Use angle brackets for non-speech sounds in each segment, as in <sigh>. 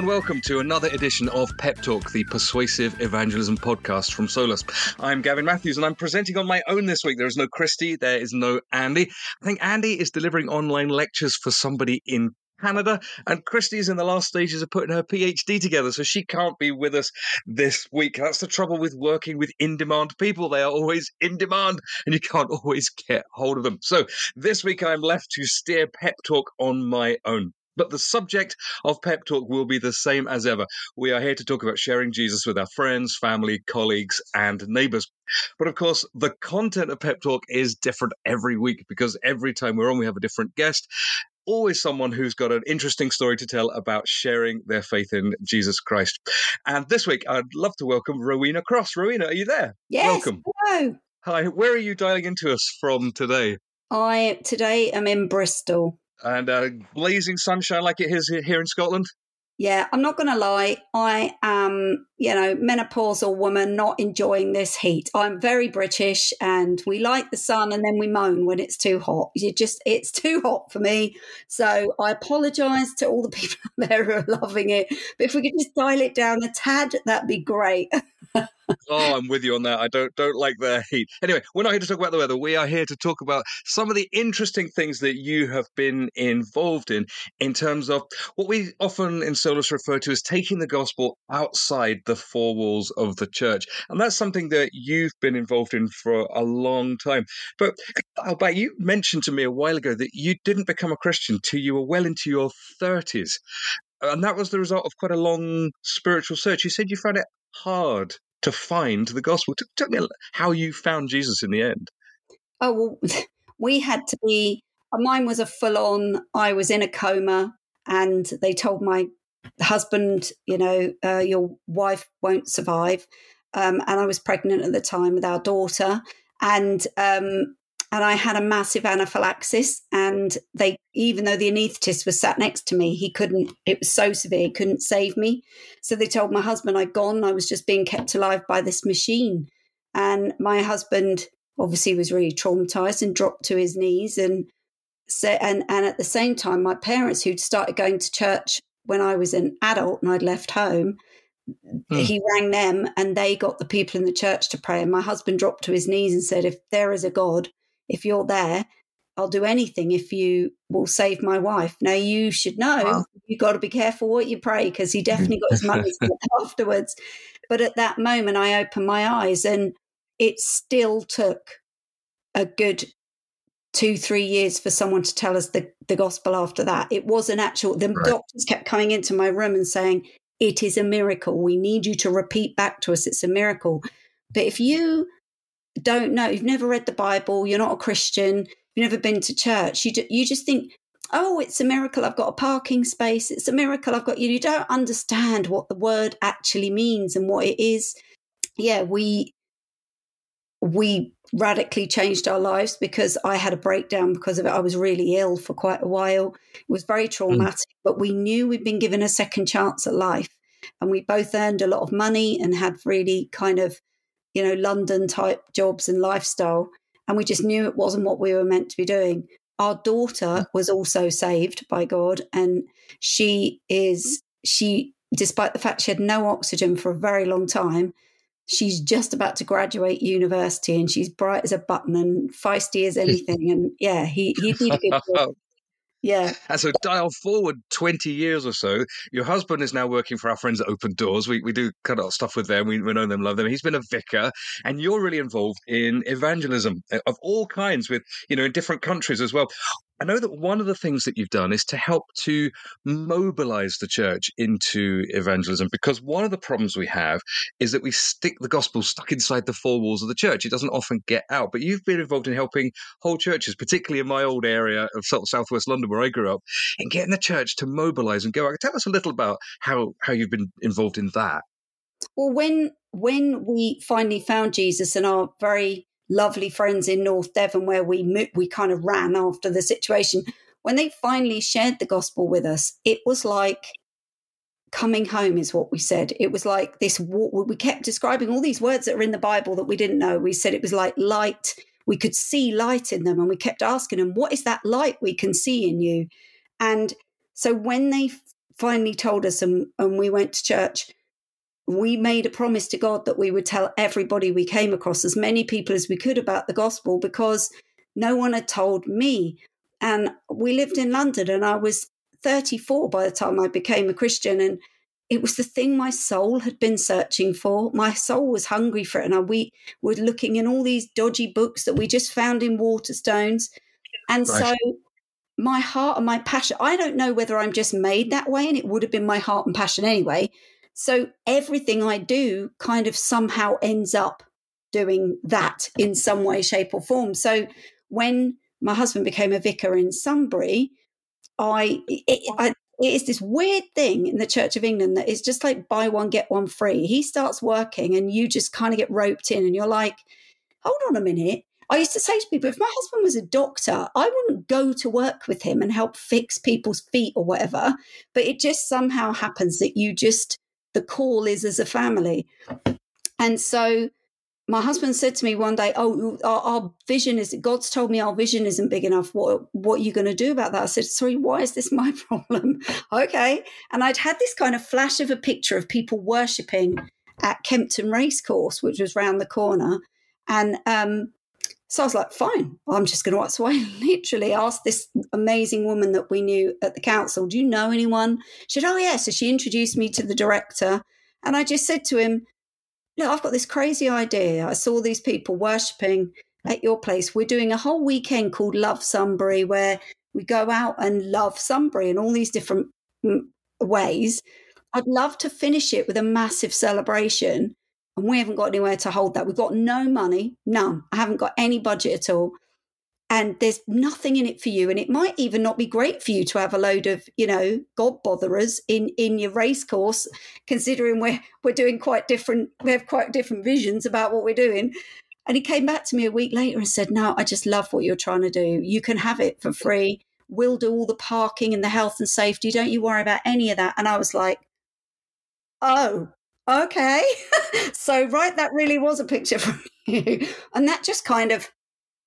and welcome to another edition of Pep Talk, the persuasive evangelism podcast from Solas. I'm Gavin Matthews and I'm presenting on my own this week. There is no Christy, there is no Andy. I think Andy is delivering online lectures for somebody in Canada, and Christy's in the last stages of putting her PhD together, so she can't be with us this week. That's the trouble with working with in demand people. They are always in demand, and you can't <laughs> always get hold of them. So this week I'm left to steer Pep Talk on my own. But the subject of Pep Talk will be the same as ever. We are here to talk about sharing Jesus with our friends, family, colleagues, and neighbors. But of course, the content of Pep Talk is different every week because every time we're on, we have a different guest always someone who's got an interesting story to tell about sharing their faith in Jesus Christ. And this week, I'd love to welcome Rowena Cross. Rowena, are you there? Yes. Welcome. Hello. Hi. Where are you dialing into us from today? I today am in Bristol. And uh, blazing sunshine like it is here in Scotland? Yeah, I'm not going to lie. I am, you know, menopausal woman not enjoying this heat. I'm very British and we like the sun and then we moan when it's too hot. You just, it's too hot for me. So I apologize to all the <laughs> people out there who are loving it. But if we could just dial it down a tad, that'd be great. <laughs> oh, I'm with you on that. I don't don't like the heat. Anyway, we're not here to talk about the weather. We are here to talk about some of the interesting things that you have been involved in, in terms of what we often in Solas refer to as taking the gospel outside the four walls of the church, and that's something that you've been involved in for a long time. But Albert, you mentioned to me a while ago that you didn't become a Christian till you were well into your thirties and that was the result of quite a long spiritual search. You said you found it hard to find the gospel. Tell me how you found Jesus in the end. Oh, well, <laughs> we had to be, mine was a full on, I was in a coma, and they told my husband, you know, uh, your wife won't survive. Um, and I was pregnant at the time with our daughter. And um, and I had a massive anaphylaxis. And they, even though the anaesthetist was sat next to me, he couldn't. It was so severe, he couldn't save me. So they told my husband I'd gone. I was just being kept alive by this machine. And my husband obviously was really traumatized and dropped to his knees. And so, and and at the same time, my parents, who'd started going to church when I was an adult and I'd left home, Hmm. He rang them and they got the people in the church to pray. And my husband dropped to his knees and said, If there is a God, if you're there, I'll do anything if you will save my wife. Now you should know wow. you've got to be careful what you pray because he <laughs> definitely got his money <laughs> afterwards. But at that moment, I opened my eyes, and it still took a good two, three years for someone to tell us the, the gospel after that. It was an actual, the right. doctors kept coming into my room and saying, It is a miracle. We need you to repeat back to us, it's a miracle. But if you don't know, you've never read the Bible, you're not a Christian, you've never been to church, you, you just think, oh, it's a miracle I've got a parking space, it's a miracle I've got you. You don't understand what the word actually means and what it is. Yeah, we we radically changed our lives because I had a breakdown because of it. I was really ill for quite a while. It was very mm. traumatic, mm. but we knew we'd been given a second chance at life. And we both earned a lot of money and had really kind of you know, London type jobs and lifestyle. And we just knew it wasn't what we were meant to be doing. Our daughter mm. was also saved by God. And she is, she, despite the fact she had no oxygen for a very long time, she's just about to graduate university and she's bright as a button and feisty as <laughs> anything. And yeah, he, he'd did a good job. <laughs> Yeah. And so dial forward 20 years or so. Your husband is now working for our friends at Open Doors. We, we do kind of stuff with them. We, we know them, love them. He's been a vicar and you're really involved in evangelism uh, of all kinds with, you know, in different countries as well. I know that one of the things that you've done is to help to mobilize the church into evangelism because one of the problems we have is that we stick the gospel stuck inside the four walls of the church. It doesn't often get out. But you've been involved in helping whole churches, particularly in my old area of southwest London where I grew up, in getting the church to mobilize and go out. Tell us a little about how, how you've been involved in that. Well, when when we finally found Jesus and our very lovely friends in North Devon where we we kind of ran after the situation. When they finally shared the gospel with us, it was like coming home is what we said. It was like this. We kept describing all these words that are in the Bible that we didn't know. We said it was like light. We could see light in them, and we kept asking them, "What is that light we can see in you?" And so when they finally told us and, and we went to church, we made a promise to God that we would tell everybody we came across, as many people as we could, about the gospel because no one had told me. And we lived in London and I was 34 by the time I became a Christian. And it was the thing my soul had been searching for. My soul was hungry for it. And we were looking in all these dodgy books that we just found in Waterstones. And right. so my heart and my passion, I don't know whether I'm just made that way, and it would have been my heart and passion anyway. So everything I do kind of somehow ends up doing that in some way, shape, or form. So when my husband became a vicar in Sunbury, I it, I, it is this weird thing in the Church of England that is just like buy one get one free. He starts working, and you just kind of get roped in, and you're like, hold on a minute. I used to say to people, if my husband was a doctor, I wouldn't go to work with him and help fix people's feet or whatever. But it just somehow happens that you just, the call is as a family. And so my husband said to me one day, "Oh, our, our, vision is God's told me our vision isn't big enough. What what are you going to do about that?" I said, "Sorry, why is this my <laughs> problem?" okay, and I'd had this kind of flash of a picture of people worshiping at Kempton Racecourse, which was round the corner, and um, so I was like, fine, I'm just going to. So I literally asked this amazing woman that we knew at the council, do you know anyone? She said, oh, yeah. So she introduced me to the director. And I just said to him, look, I've got this crazy idea. I saw these people worshipping at your place. We're doing a whole weekend called Love Sunbury where we go out and love Sunbury in all these different mm, ways. I'd love to finish it with a massive celebration and we haven't got anywhere to hold that. We've got no money, none. I haven't got any budget at all. And there's nothing in it for you. And it might even not be great for you to have a load of, you know, God botherers in, in your race course, considering we're we're doing quite different, we have quite different visions about what we're doing. And he came back to me a week later and said, No, I just love what you're trying to do. You can have it for free. We'll do all the parking and the health and safety. Don't you worry about any of that. And I was like, Oh, okay. <laughs> so, right, that really was a picture <laughs> from you. And that just kind of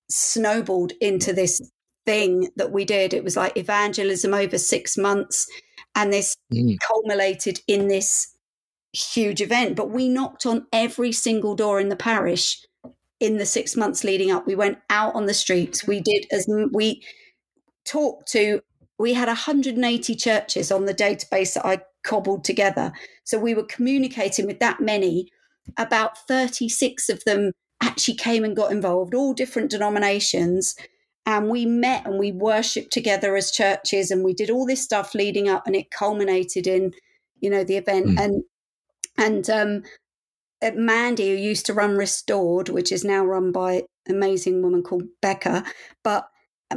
snowballed into this thing that we did. It was like evangelism over six months. And this mm. culminated in this huge event. But we knocked on every single door in the parish in the six months leading up. We went out on the streets. We did as we talked to, we had 180 churches on the database that I cobbled together. So we were communicating with that many. About 36 of them actually came and got involved, all different denominations. And we met and we worshipped together as churches and we did all this stuff leading up and it culminated in, you know, the event. Mm. And and um Mandy, who used to run Restored, which is now run by an amazing woman called Becca, but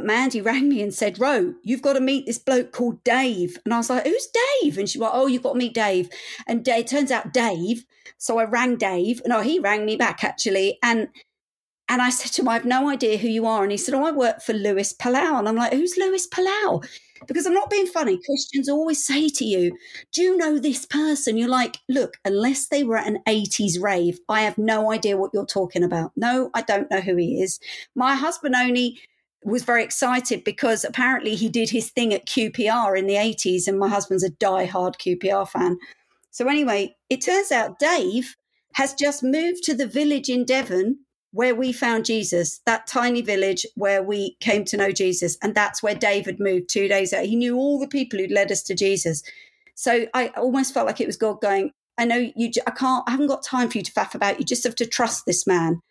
Mandy rang me and said, Ro, you've got to meet this bloke called Dave. And I was like, who's Dave? And she was like, oh, you've got to meet Dave. And Dave, it turns out Dave. So I rang Dave. No, he rang me back actually. And and I said to him, I have no idea who you are. And he said, Oh, I work for Luis Palau. And I'm like, Who's Luis Palau? Because I'm not being funny. Christians always say to you, Do you know this person? You're like, Look, unless they were at an 80s rave, I have no idea what you're talking about. No, I don't know who he is. My husband only was very excited because apparently he did his thing at QPR in the 80s, and my husband's a die-hard QPR fan. So, anyway, it turns out Dave has just moved to the village in Devon where we found Jesus, that tiny village where we came to know Jesus. And that's where David moved two days ago. He knew all the people who'd led us to Jesus. So I almost felt like it was God going, I know you, I can't, I haven't got time for you to faff about. You just have to trust this man.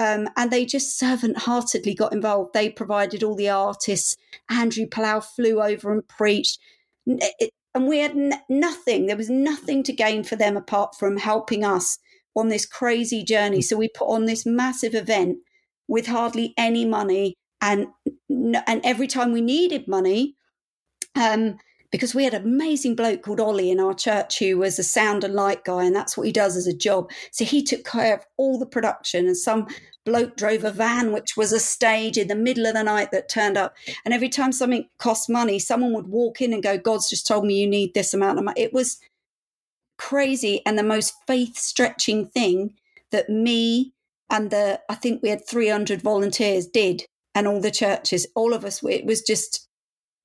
Um, and they just servant heartedly got involved. They provided all the artists. Andrew Palau flew over and preached. It, and we had n- nothing. There was nothing to gain for them apart from helping us on this crazy journey. So we put on this massive event with hardly any money. And, and every time we needed money, um, because we had an amazing bloke called Ollie in our church who was a sound and light guy, and that's what he does as a job. So he took care of all the production, and some bloke drove a van, which was a stage in the middle of the night that turned up. And every time something cost money, someone would walk in and go, God's just told me you need this amount of money. It was crazy and the most faith stretching thing that me and the, I think we had 300 volunteers did, and all the churches, all of us, it was just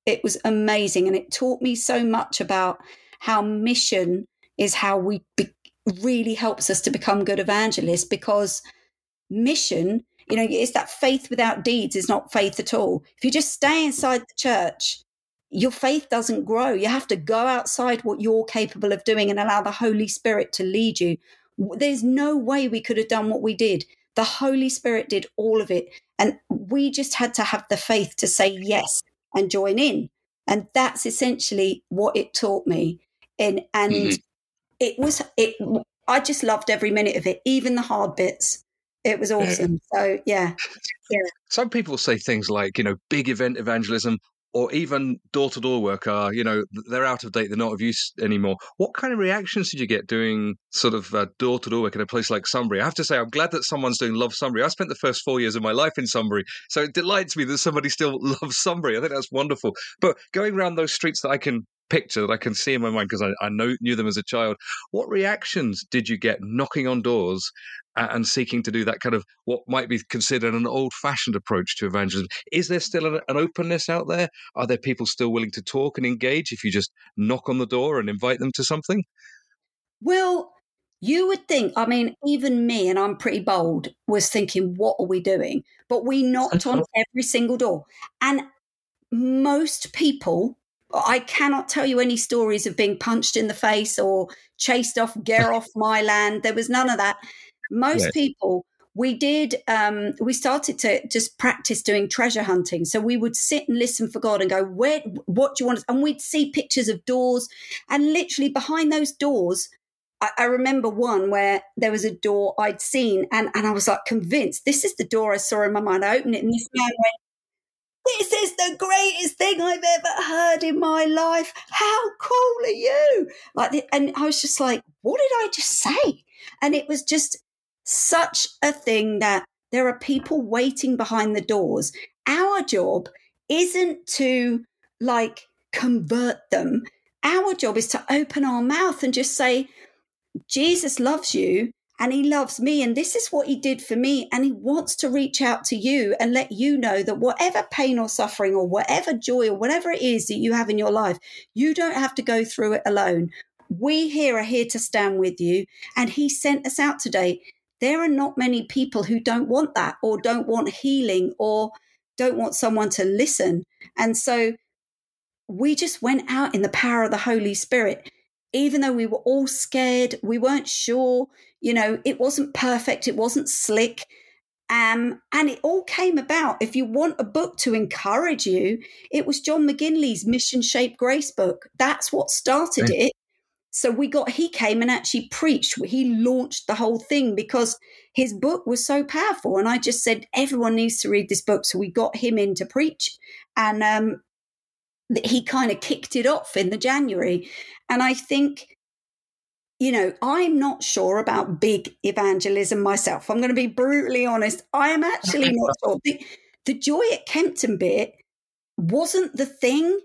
It was amazing. And it taught me so much about how mission is how we be- really helps us to become good evangelists because mission, you know, it's that faith without deeds is not faith at all. If you just stay inside the church, your faith doesn't grow. You have to go outside what you're capable of doing and allow the Holy Spirit to lead you. There's no way we could have done what we did. The Holy Spirit did all of it. And we just had to have the faith to say yes and join in. And that's essentially what it taught me. And, and mm-hmm. it was, it, I just loved every minute of it, even the hard bits. It was awesome. So, yeah. yeah. Some people say things like, you know, big event evangelism or even door to door work are, you know, they're out of date, they're not of use anymore. What kind of reactions did you get doing sort of door to door work in a place like Sunbury? I have to say, I'm glad that someone's doing Love Sunbury. I spent the first four years of my life in Sunbury, so it delights me that somebody still <laughs> loves Sunbury. I think that's wonderful. But going around those streets that I can picture that I can see in my mind because I, I know knew them as a child. What reactions did you get knocking on doors and seeking to do that kind of what might be considered an old fashioned approach to evangelism. Is there still an, an, openness out there? Are there people still willing to talk and engage if you just knock on the door and invite them to something? Well, you would think, I mean, even me, and I'm pretty bold, was thinking, what are we doing? But we knocked on <laughs> every single door. And most people, I cannot tell you any stories of being punched in the face or chased off, get <laughs> off my land. There was none of that most people we did um, we started to just practice doing treasure hunting so we would sit and listen for god and go where what do you want and we'd see pictures of doors and literally behind those doors I, I remember one where there was a door I'd seen and, and I was like convinced this is the door I saw in my mind. I opened it and this man went, This is the greatest thing I've ever heard in my life. How cool are you? Like and I was just like, what did I just say? And it was just such a thing that there are people waiting behind the doors. Our job isn't to like convert them. Our job is to open our mouth and just say, Jesus loves you and he loves me. And this is what he did for me. And he wants to reach out to you and let you know that whatever pain or suffering or whatever joy or whatever it is that you have in your life, you don't have to go through it alone. We here are here to stand with you. And he sent us out today there are not many people who don't want that or don't want healing or don't want someone to listen. And so we just went out in the power of the Holy Spirit. Even though we were all scared, we weren't sure, you know, it wasn't perfect, it wasn't slick. Um, and it all came about. If you want a book to encourage you, it was John McGinley's Mission Shaped Grace book. That's what started it. So we got, he came and actually preached. He launched the whole thing because his book was so powerful. And I just said, everyone needs to read this book. So we got him in to preach. And um, he kind of kicked it off in the January. And I think, you know, I'm not sure about big evangelism myself. I'm going to be brutally honest. I am actually not <laughs> sure. The, the joy at Kempton bit wasn't the thing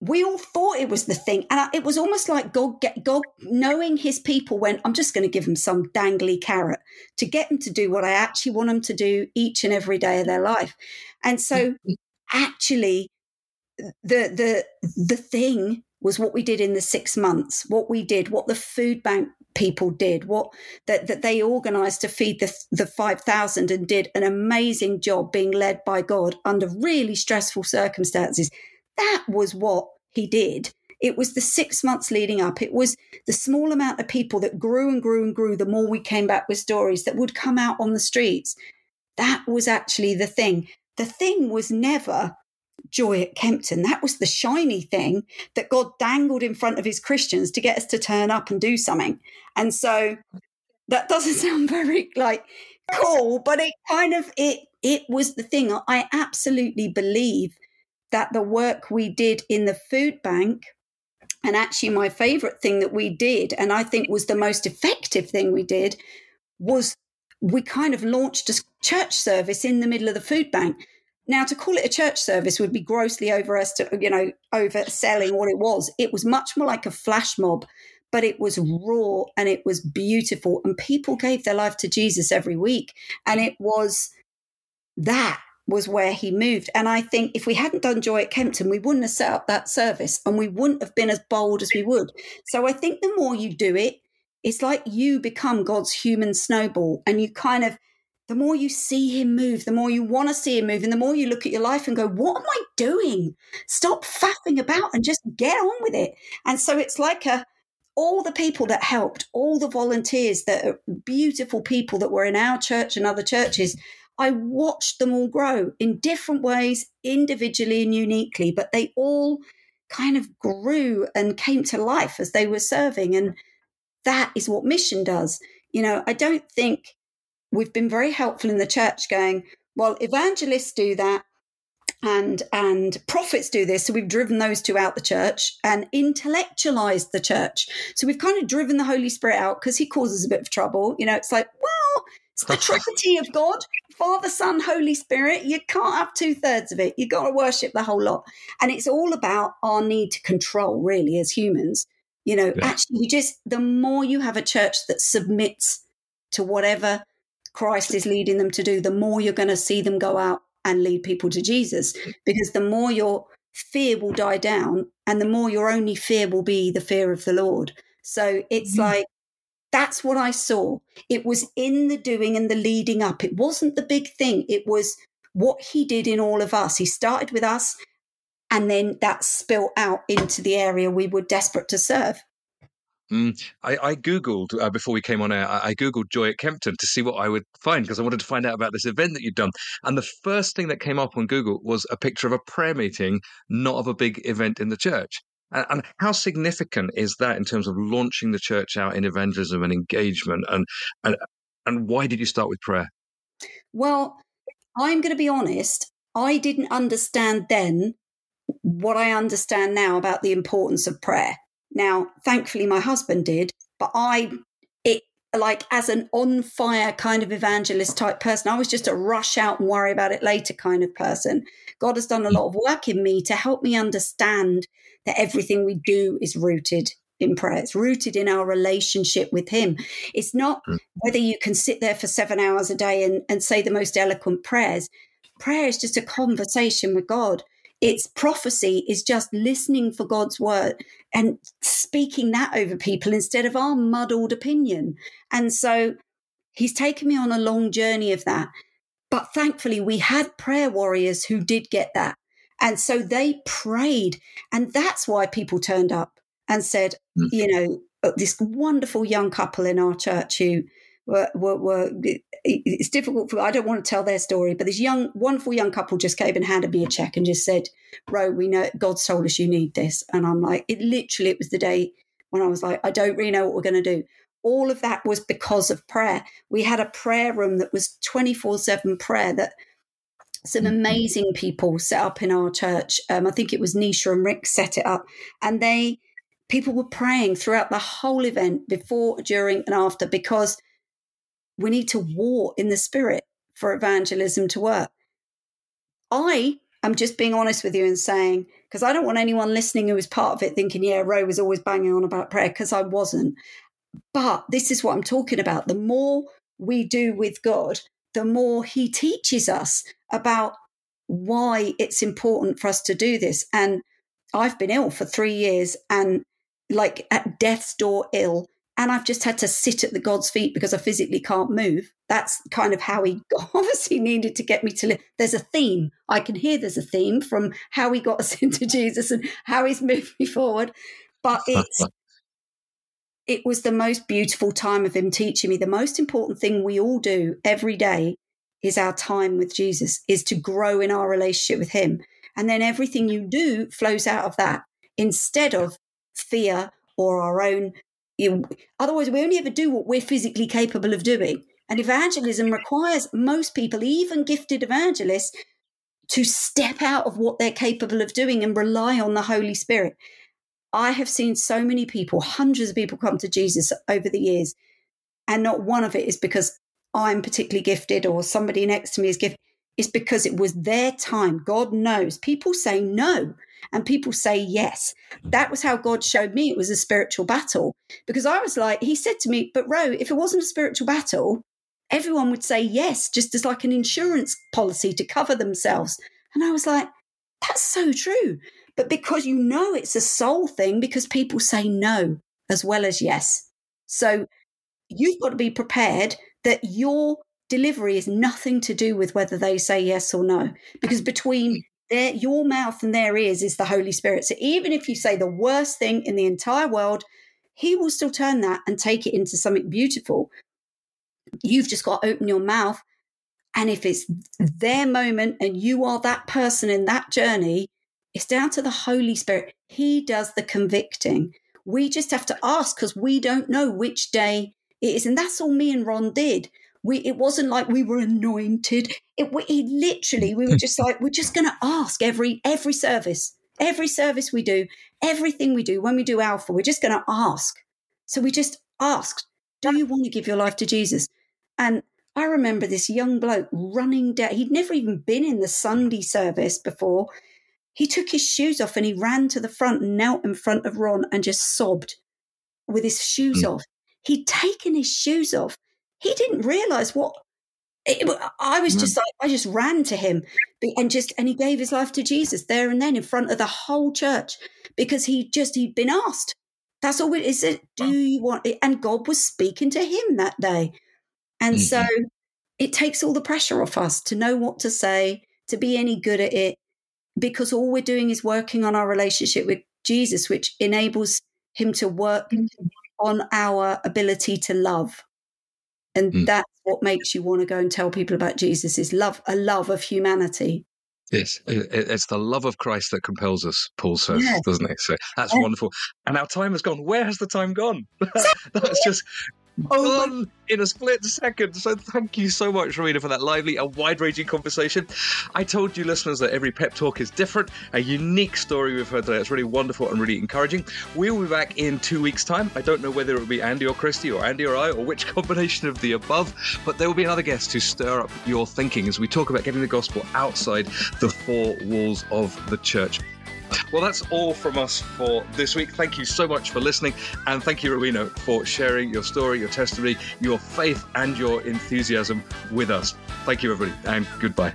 we all thought it was the thing and it was almost like god get god knowing his people went i'm just going to give them some dangly carrot to get them to do what i actually want them to do each and every day of their life and so <laughs> actually the the the thing was what we did in the six months what we did what the food bank people did what that, that they organized to feed the, the 5000 and did an amazing job being led by god under really stressful circumstances that was what he did. It was the six months leading up. It was the small amount of people that grew and grew and grew the more we came back with stories that would come out on the streets. That was actually the thing. The thing was never joy at Kempton. That was the shiny thing that God dangled in front of his Christians to get us to turn up and do something. And so that doesn't <laughs> sound very like cool, but it kind of it it was the thing. I absolutely believe that the work we did in the food bank, and actually my favorite thing that we did, and I think was the most effective thing we did, was we kind of launched a church service in the middle of the food bank. Now, to call it a church service would be grossly over you know, overselling what it was. It was much more like a flash mob, but it was raw and it was beautiful. And people gave their life to Jesus every week. And it was that was where he moved. And I think if we hadn't done Joy at Kempton, we wouldn't have set up that service and we wouldn't have been as bold as we would. So I think the more you do it, it's like you become God's human snowball and you kind of, the more you see him move, the more you want to see him move, and the more you look at your life and go, What am I doing? Stop faffing about and just get on with it. And so it's like a, all the people that helped, all the volunteers that are beautiful people that were in our church and other churches, I watched them all grow in different ways, individually and uniquely, but they all kind of grew and came to life as they were serving. And that is what mission does. You know, I don't think we've been very helpful in the church going, well, evangelists do that and and prophets do this. So we've driven those two out the church and intellectualized the church. So we've kind of driven the holy spirit out because he causes a bit of trouble. You know it's like well it's the <laughs> trinity of god father son holy spirit. You can't have two-thirds of it. You've got to worship the whole lot. And it's all about our need to control really as humans. You know yeah. actually we just the more you have a church that submits to whatever christ is leading them to do the more you're going to see them go out and lead people to Jesus. Because the more your fear will die down and the more your only fear will be the fear of the Lord. So it's mm-hmm. like, that's what I saw. It was in the doing and the leading up. It wasn't the big thing. It was what he did in all of us. He started with us and then that spilt out into the area we were desperate to serve. Mm, I, I, Googled uh, before we came on air, I, I, Googled Joy at Kempton to see what I would find because I wanted to find out about this event that you'd done. And the first thing that came up on Google was a picture of a prayer meeting, not of a big event in the church. And, and how significant is that in terms of launching the church out in evangelism and engagement? And, and, and why did you start with prayer? Well, I'm going to be honest. I didn't understand then what I understand now about the importance of prayer. Now, thankfully, my husband did, but I, it like as an on fire kind of evangelist type person, I was just a rush out and worry about it later kind of person. God has done a lot of work in me to help me understand that everything we do is rooted in prayer. It's rooted in our relationship with Him. It's not hmm. whether you can sit there for seven hours a day and, and say the most eloquent prayers. Prayer is just a conversation with God. It's prophecy is just listening for God's word and speaking that over people instead of our muddled opinion. And so he's taken me on a long journey of that. But thankfully, we had prayer warriors who did get that. And so they prayed. And that's why people turned up and said, mm. you know, uh, this wonderful young couple in our church who were, were, were, it's difficult for I don't want to tell their story, but this young, wonderful young couple just came and handed me a check and just said, "Ro, we know God's told us you need this," and I'm like, it literally it was the day when I was like, I don't really know what we're going to do. All of that was because of prayer. We had a prayer room that was 24 7 prayer that some mm-hmm. amazing people set up in our church. Um, I think it was Nisha and Rick set it up, and they people were praying throughout the whole event before, during, and after because we need to war in the spirit for evangelism to work. I am just being honest with you and saying, because I don't want anyone listening who was part of it thinking, yeah, Ro was always banging on about prayer, because I wasn't. But this is what I'm talking about. The more we do with God, the more He teaches us about why it's important for us to do this. And I've been ill for three years and like at death's door ill and I've just had to sit at the God's feet because I physically can't move. That's kind of how he <laughs> obviously needed to get me to live. There's a theme. I can hear there's a theme from how he got <laughs> us into Jesus and how he's moved me forward. But it's it was the most beautiful time of him teaching me. The most important thing we all do every day is our time with Jesus, is to grow in our relationship with him. And then everything you do flows out of that instead of fear or our own you otherwise, we only ever do what we're physically capable of doing. And evangelism requires most people, even gifted evangelists, to step out of what they're capable of doing and rely on the Holy Spirit. I have seen so many people, hundreds of people come to Jesus over the years, and not one of it is because I'm particularly gifted or somebody next to me is gifted. It's because it was their time. God knows. People say no and people say yes. Mm. That was how God showed me it was a spiritual battle because I was like, He said to me, But Ro, if it wasn't a spiritual battle, everyone would say yes, just as like an insurance policy to cover themselves. And I was like, that's so true. But because you know it's a soul thing, because people say no as well as yes. So you've got to be prepared that your delivery is nothing to do with whether they say yes or no. Because between their, your mouth and their ears is the Holy Spirit. So even if you say the worst thing in the entire world, He will still turn that and take it into something beautiful. You've just got to open your mouth. And if it's their moment and you are that person in that journey, it's down to the Holy Spirit. He does the convicting. We just have to ask because we don't know which day it is. And that's all me and Ron did. We, it wasn't like we were anointed. It, we, literally, we were just like, we're just going to ask every, every service, every service we do, everything we do, when we do Alpha, we're just going to ask. So we just asked, do you want to give your life to Jesus? And I remember this young bloke running down. He'd never even been in the Sunday service before. He took his shoes off and he ran to the front and knelt in front of Ron and just sobbed with his shoes mm. off. He'd taken his shoes off. He didn't realize what it, I was just like, I just ran to him and just, and he gave his life to Jesus there and then in front of the whole church because he just, he'd been asked. That's all it is. It, do you want it? And God was speaking to him that day. And mm-hmm. so it takes all the pressure off us to know what to say, to be any good at it, because all we're doing is working on our relationship with Jesus, which enables him to work mm-hmm. on our ability to love. And mm. that's what makes you want to go and tell people about Jesus is love, a love of humanity. Yes, it's the love of Christ that compels us, Paul says, yes. doesn't it? So that's yes. wonderful. And our time has gone. Where has the time gone? <laughs> that's just oh in a split second. So thank you so much, Rowena, for that lively and wide-ranging conversation. I told you listeners that every pep talk is different, a unique story we've heard today. It's really wonderful and really encouraging. We'll be back in two weeks' time. I don't know whether it will be Andy or Christy or Andy or I or which <laughs> combination of the above, but there will be another guest to stir up your thinking as we talk about getting the gospel outside the four walls of the church. Well, that's all from us for this week. Thank you so much for listening. And thank you, Rowena, for sharing your story, your testimony, your faith, and your enthusiasm with us. Thank you, everybody, and goodbye.